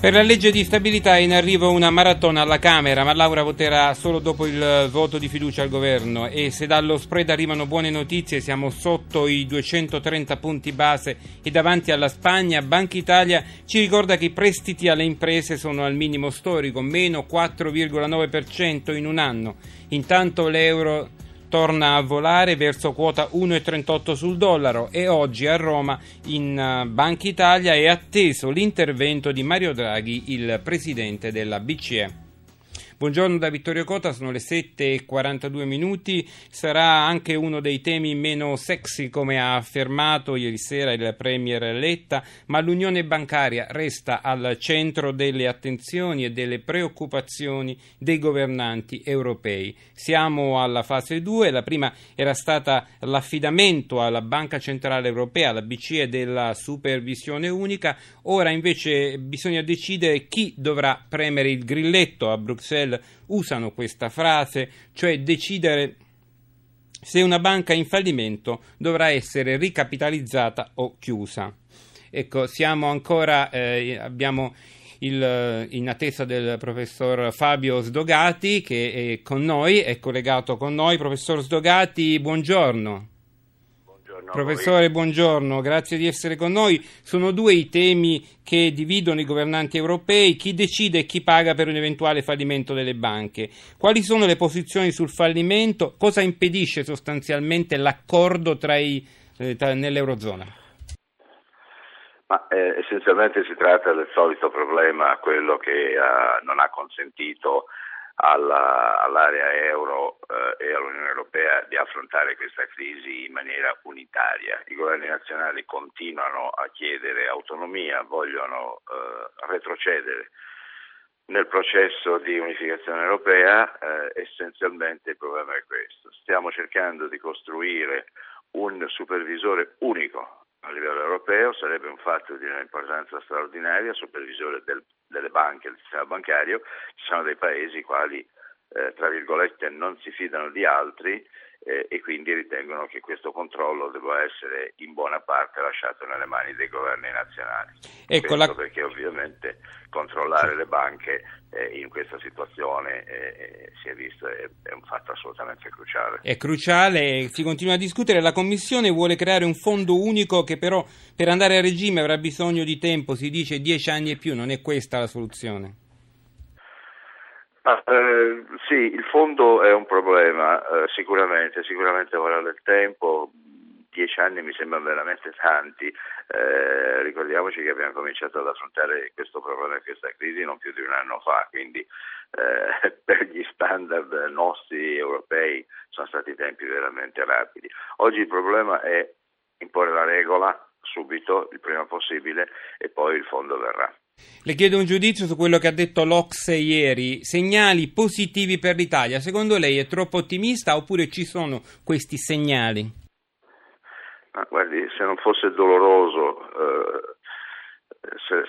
Per la legge di stabilità è in arrivo una maratona alla Camera, ma Laura voterà solo dopo il voto di fiducia al governo e se dallo spread arrivano buone notizie siamo sotto i 230 punti base e davanti alla Spagna, Banca Italia ci ricorda che i prestiti alle imprese sono al minimo storico, meno 4,9% in un anno. Intanto l'euro torna a volare verso quota 1,38 sul dollaro e oggi a Roma in eh, Banca Italia è atteso l'intervento di Mario Draghi, il presidente della BCE. Buongiorno da Vittorio Cota, sono le 7.42 minuti. Sarà anche uno dei temi meno sexy, come ha affermato ieri sera il Premier Letta, ma l'unione bancaria resta al centro delle attenzioni e delle preoccupazioni dei governanti europei. Siamo alla fase 2, la prima era stata l'affidamento alla Banca Centrale Europea, alla BCE, della supervisione unica, ora invece bisogna decidere chi dovrà premere il grilletto a Bruxelles usano questa frase, cioè decidere se una banca in fallimento dovrà essere ricapitalizzata o chiusa. Ecco, siamo ancora, eh, abbiamo il, in attesa del professor Fabio Sdogati che è con noi, è collegato con noi. Professor Sdogati, buongiorno. Professore, buongiorno, grazie di essere con noi. Sono due i temi che dividono i governanti europei, chi decide e chi paga per un eventuale fallimento delle banche. Quali sono le posizioni sul fallimento? Cosa impedisce sostanzialmente l'accordo tra i, eh, tra, nell'Eurozona? Ma, eh, essenzialmente si tratta del solito problema, quello che eh, non ha consentito alla, all'area euro eh, e all'Unione Europea di affrontare questa crisi in maniera unitaria. I governi nazionali continuano a chiedere autonomia, vogliono eh, retrocedere nel processo di unificazione europea, eh, essenzialmente il problema è questo. Stiamo cercando di costruire un supervisore unico a livello europeo, sarebbe un fatto di un'importanza straordinaria, supervisore del, delle banche, del sistema bancario, ci sono dei paesi quali eh, tra virgolette non si fidano di altri eh, e quindi ritengono che questo controllo debba essere in buona parte lasciato nelle mani dei governi nazionali. Ecco, la... perché ovviamente controllare le banche eh, in questa situazione eh, eh, si è visto è, è, un fatto assolutamente cruciale. È cruciale, si continua a discutere, la Commissione vuole creare un fondo unico che però per andare a regime avrà bisogno di tempo, si dice dieci anni e più, non è questa la soluzione? Ah, eh, sì, il fondo è un problema, eh, sicuramente, sicuramente vorrà del tempo, dieci anni mi sembrano veramente tanti, eh, ricordiamoci che abbiamo cominciato ad affrontare questo problema e questa crisi non più di un anno fa, quindi eh, per gli standard nostri europei sono stati tempi veramente rapidi. Oggi il problema è imporre la regola subito, il prima possibile, e poi il fondo verrà. Le chiedo un giudizio su quello che ha detto l'Ox ieri. Segnali positivi per l'Italia. Secondo lei è troppo ottimista oppure ci sono questi segnali? Ma guardi, se non fosse doloroso eh,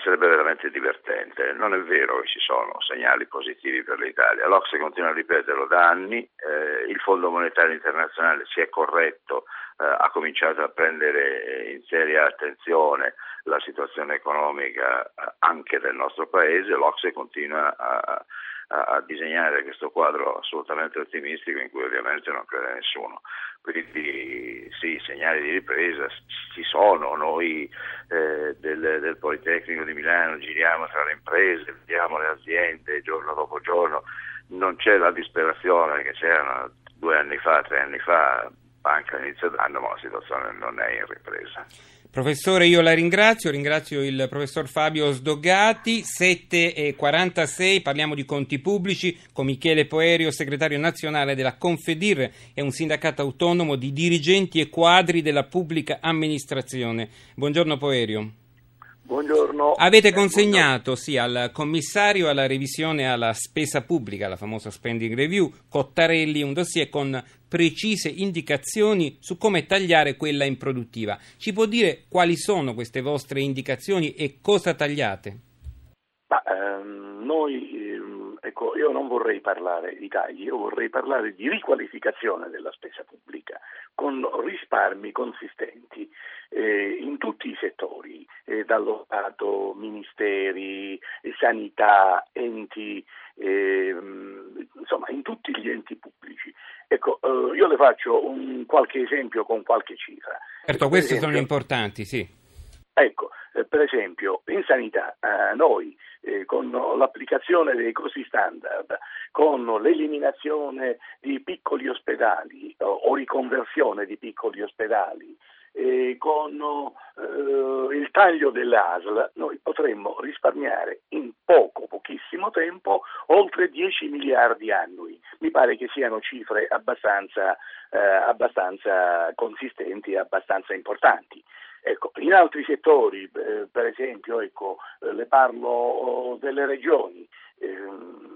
sarebbe veramente divertente. Non è vero che ci sono segnali positivi per l'Italia. L'Ox continua a ripeterlo da anni, eh, il Fondo Monetario Internazionale si è corretto, eh, ha cominciato a prendere in seria attenzione la situazione economica eh, anche del nostro paese, l'Ocse continua a, a, a, disegnare questo quadro assolutamente ottimistico in cui ovviamente non crede nessuno. Quindi sì, segnali di ripresa ci sono, noi eh, del, del Politecnico di Milano giriamo tra le imprese, vediamo le aziende giorno dopo giorno, non c'è la disperazione che c'era due anni fa, tre anni fa, banca inizio d'anno, ma la situazione non è in ripresa. Professore, io la ringrazio, ringrazio il professor Fabio Sdogati, 7.46, parliamo di conti pubblici, con Michele Poerio, segretario nazionale della Conferdir, è un sindacato autonomo di dirigenti e quadri della pubblica amministrazione. Buongiorno Poerio. Buongiorno. Avete eh, consegnato sì, al commissario alla revisione alla spesa pubblica, la famosa spending review, Cottarelli, un dossier con precise indicazioni su come tagliare quella improduttiva. Ci può dire quali sono queste vostre indicazioni e cosa tagliate? Ma, ehm, noi Ecco, io non vorrei parlare di tagli, io vorrei parlare di riqualificazione della spesa pubblica con risparmi consistenti eh, in tutti i settori, eh, dallo Stato, ministeri, eh, sanità, enti, ehm, insomma in tutti gli enti pubblici. Ecco, eh, io le faccio un, qualche esempio con qualche cifra. Certo, queste esempio, sono importanti, sì. Ecco, eh, per esempio in sanità eh, noi eh, con l'applicazione dei costi standard, con l'eliminazione di piccoli ospedali o, o riconversione di piccoli ospedali, eh, con eh, il taglio delle ASL noi potremmo risparmiare in poco, pochissimo tempo, oltre 10 miliardi annui. Mi pare che siano cifre abbastanza, eh, abbastanza consistenti e abbastanza importanti. Ecco, in altri settori, eh, per esempio, ecco, eh, le parlo oh, delle regioni, ehm,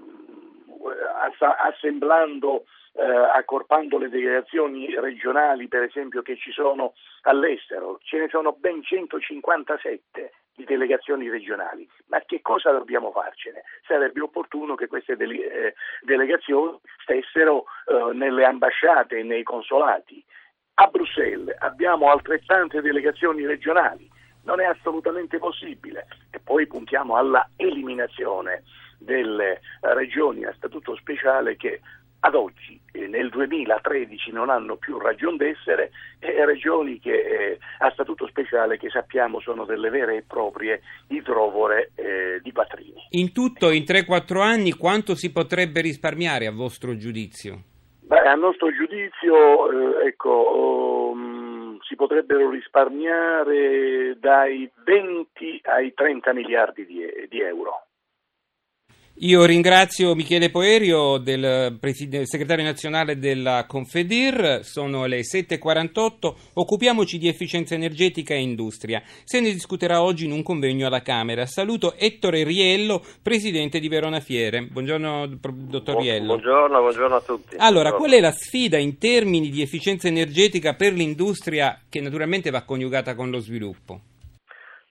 assemblando, eh, accorpando le delegazioni regionali, per esempio, che ci sono all'estero, ce ne sono ben 157 di delegazioni regionali. Ma che cosa dobbiamo farcene? Sarebbe opportuno che queste dele- delegazioni stessero nelle ambasciate e nei consolati a Bruxelles abbiamo altrettante delegazioni regionali, non è assolutamente possibile. E poi puntiamo alla eliminazione delle regioni a statuto speciale che ad oggi, eh, nel 2013, non hanno più ragione d'essere e regioni che, eh, a statuto speciale che sappiamo sono delle vere e proprie idrovore eh, di Patrini. In tutto, in 3-4 anni, quanto si potrebbe risparmiare a vostro giudizio? Beh, a nostro giudizio eh, ecco, um, si potrebbero risparmiare dai 20 ai 30 miliardi di, di euro. Io ringrazio Michele Poerio, del segretario nazionale della Confedir, sono le 7.48, occupiamoci di efficienza energetica e industria. Se ne discuterà oggi in un convegno alla Camera. Saluto Ettore Riello, presidente di Verona Fiere. Buongiorno dottor Riello. Buongiorno, buongiorno a tutti. Allora, buongiorno. qual è la sfida in termini di efficienza energetica per l'industria che naturalmente va coniugata con lo sviluppo?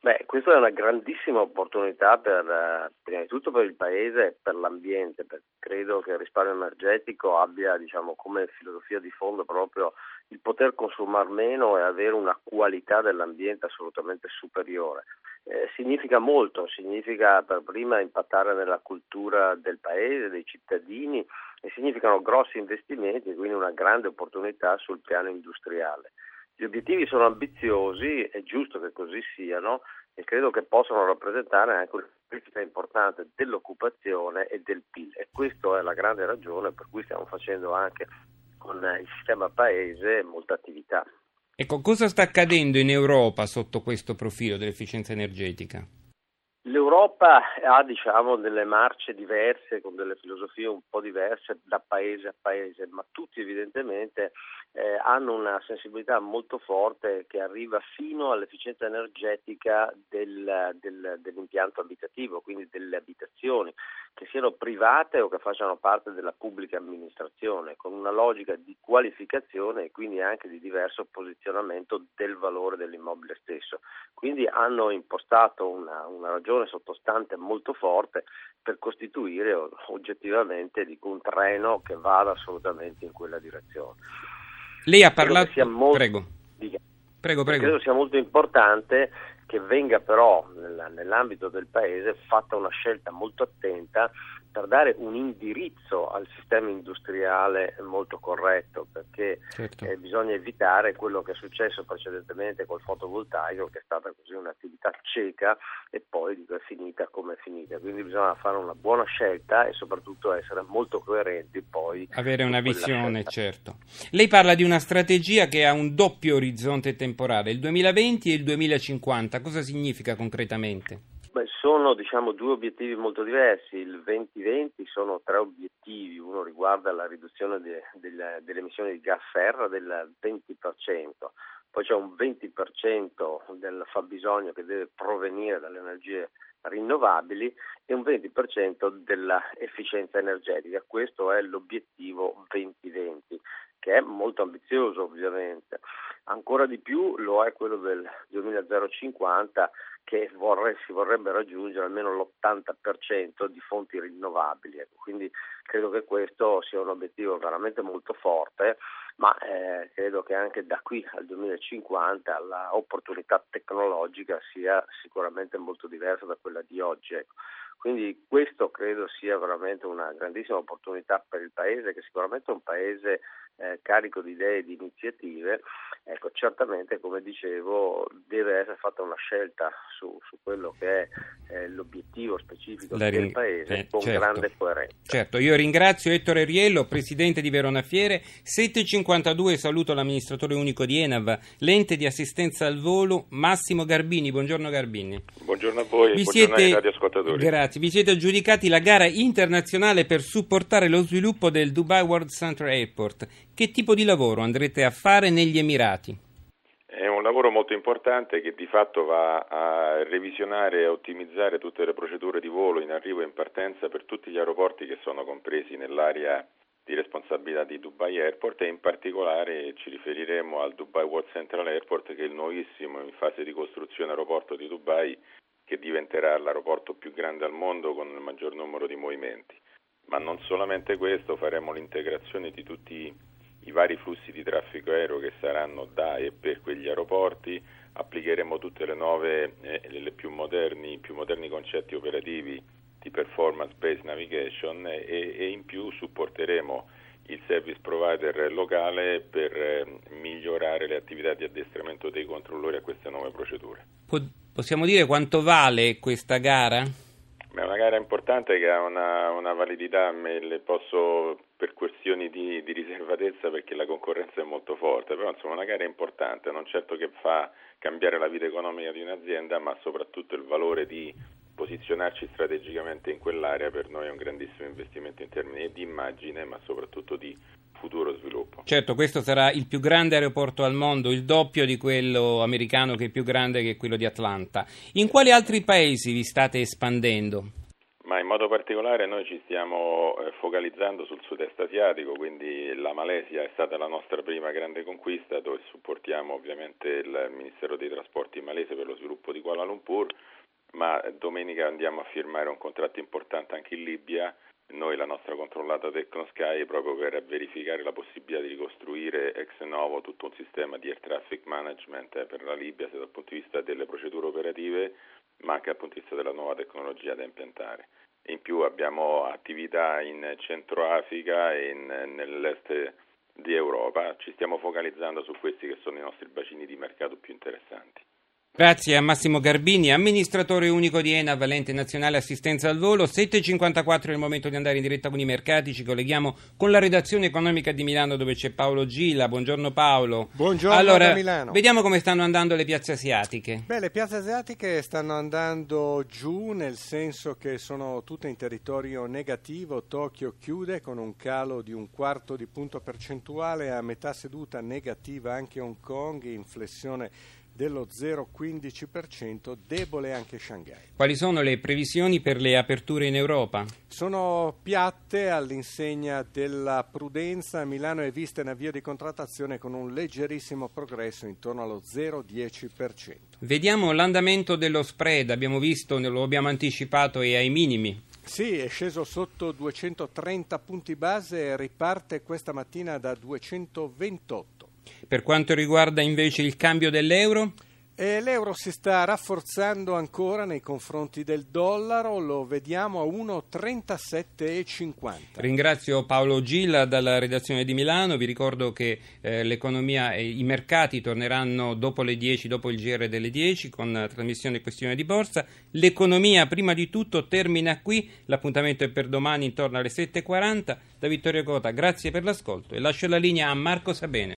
Beh, questa è una grandissima opportunità per, eh, prima di tutto per il Paese e per l'ambiente, perché credo che il risparmio energetico abbia diciamo, come filosofia di fondo proprio il poter consumare meno e avere una qualità dell'ambiente assolutamente superiore. Eh, significa molto, significa per prima impattare nella cultura del Paese, dei cittadini e significano grossi investimenti e quindi una grande opportunità sul piano industriale. Gli obiettivi sono ambiziosi, è giusto che così siano e credo che possano rappresentare anche una crescita importante dell'occupazione e del PIL e questa è la grande ragione per cui stiamo facendo anche con il sistema paese molta attività. Ecco, cosa sta accadendo in Europa sotto questo profilo dell'efficienza energetica? L'Europa ha diciamo, delle marce diverse, con delle filosofie un po' diverse da paese a paese, ma tutti evidentemente eh, hanno una sensibilità molto forte che arriva fino all'efficienza energetica del, del, dell'impianto abitativo, quindi delle abitazioni, che siano private o che facciano parte della pubblica amministrazione, con una logica di qualificazione e quindi anche di diverso posizionamento del valore dell'immobile stesso. Quindi hanno impostato una, una ragione sottostante molto forte per costituire oggettivamente un treno che vada assolutamente in quella direzione. Lei ha parlato... Molto... Prego. Prego, prego. Credo sia molto importante che venga però nell'ambito del Paese fatta una scelta molto attenta per dare un indirizzo al sistema industriale molto corretto, perché certo. eh, bisogna evitare quello che è successo precedentemente col fotovoltaico, che è stata così un'attività cieca e poi è finita come è finita. Quindi bisogna fare una buona scelta e soprattutto essere molto coerenti poi. Avere una visione, scelta. certo. Lei parla di una strategia che ha un doppio orizzonte temporale, il 2020 e il 2050. Cosa significa concretamente? Beh, sono diciamo, due obiettivi molto diversi. Il 2020 sono tre obiettivi. Uno riguarda la riduzione de, de, delle emissioni di gas serra del 20%, poi c'è un 20% del fabbisogno che deve provenire dalle energie rinnovabili e un 20% dell'efficienza energetica. Questo è l'obiettivo 2020 che è molto ambizioso ovviamente. Ancora di più lo è quello del 2050 che vorrei, si vorrebbe raggiungere almeno l'80% di fonti rinnovabili. Quindi credo che questo sia un obiettivo veramente molto forte, ma eh, credo che anche da qui al 2050 l'opportunità tecnologica sia sicuramente molto diversa da quella di oggi. Ecco. Quindi questo credo sia veramente una grandissima opportunità per il Paese, che sicuramente è un Paese eh, carico di idee e di iniziative, ecco, certamente come dicevo deve essere fatta una scelta su, su quello che è eh, l'obiettivo specifico ring- del Paese eh, con certo. grande coerenza. Certo, io ringrazio Ettore Riello, Presidente di Verona Fiere, 752 saluto l'amministratore unico di Enav, l'ente di assistenza al volo Massimo Garbini, buongiorno Garbini. Buongiorno a voi, vi buongiorno siete, ai radioascoltatori. Grazie, vi siete aggiudicati la gara internazionale per supportare lo sviluppo del Dubai World Center Airport che tipo di lavoro andrete a fare negli Emirati? È un lavoro molto importante che di fatto va a revisionare e ottimizzare tutte le procedure di volo in arrivo e in partenza per tutti gli aeroporti che sono compresi nell'area di responsabilità di Dubai Airport e in particolare ci riferiremo al Dubai World Central Airport che è il nuovissimo in fase di costruzione aeroporto di Dubai che diventerà l'aeroporto più grande al mondo con il maggior numero di movimenti. Ma non solamente questo, faremo l'integrazione di tutti i vari flussi di traffico aereo che saranno da e per quegli aeroporti, applicheremo tutte le nuove eh, più moderni, più moderni concetti operativi di performance based navigation e, e, in più supporteremo il service provider locale per eh, migliorare le attività di addestramento dei controllori a queste nuove procedure. Possiamo dire quanto vale questa gara? È una gara importante che ha una, una validità, me le posso per questioni di, di, riservatezza perché la concorrenza è molto forte, però insomma una gara importante, non certo che fa cambiare la vita economica di un'azienda, ma soprattutto il valore di posizionarci strategicamente in quell'area per noi è un grandissimo investimento in termini di immagine, ma soprattutto di futuro sviluppo. Certo, questo sarà il più grande aeroporto al mondo, il doppio di quello americano che è più grande che quello di Atlanta. In quali altri paesi vi state espandendo? Ma in modo particolare noi ci stiamo eh, focalizzando sul sud-est asiatico, quindi la Malesia è stata la nostra prima grande conquista dove supportiamo ovviamente il Ministero dei Trasporti malese per lo sviluppo di Kuala Lumpur, ma domenica andiamo a firmare un contratto importante anche in Libia noi la nostra controllata TecnoSky proprio per verificare la possibilità di ricostruire ex novo tutto un sistema di air traffic management per la Libia sia dal punto di vista delle procedure operative ma anche dal punto di vista della nuova tecnologia da impiantare. In più abbiamo attività in Centro Africa e in, nell'est di Europa, ci stiamo focalizzando su questi che sono i nostri bacini di mercato più interessanti. Grazie a Massimo Garbini, amministratore unico di ENA, Valente Nazionale Assistenza al Volo. 7.54 è il momento di andare in diretta con i mercati. Ci colleghiamo con la redazione economica di Milano dove c'è Paolo Gila. Buongiorno Paolo. Buongiorno allora, da Milano. Vediamo come stanno andando le piazze asiatiche. Beh, le piazze asiatiche stanno andando giù nel senso che sono tutte in territorio negativo. Tokyo chiude con un calo di un quarto di punto percentuale, a metà seduta negativa anche Hong Kong, in flessione dello 0,15%, debole anche Shanghai. Quali sono le previsioni per le aperture in Europa? Sono piatte all'insegna della prudenza. Milano è vista in avvio di contrattazione con un leggerissimo progresso intorno allo 0,10%. Vediamo l'andamento dello spread, abbiamo visto, lo abbiamo anticipato, è ai minimi. Sì, è sceso sotto 230 punti base e riparte questa mattina da 228. Per quanto riguarda invece il cambio dell'euro? E l'euro si sta rafforzando ancora nei confronti del dollaro, lo vediamo a 1,3750. Ringrazio Paolo Gilla dalla redazione di Milano, vi ricordo che eh, l'economia e i mercati torneranno dopo le 10, dopo il GR delle 10 con trasmissione questione di borsa. L'economia prima di tutto termina qui, l'appuntamento è per domani intorno alle 7.40. Da Vittorio Cota, grazie per l'ascolto e lascio la linea a Marco Sabene.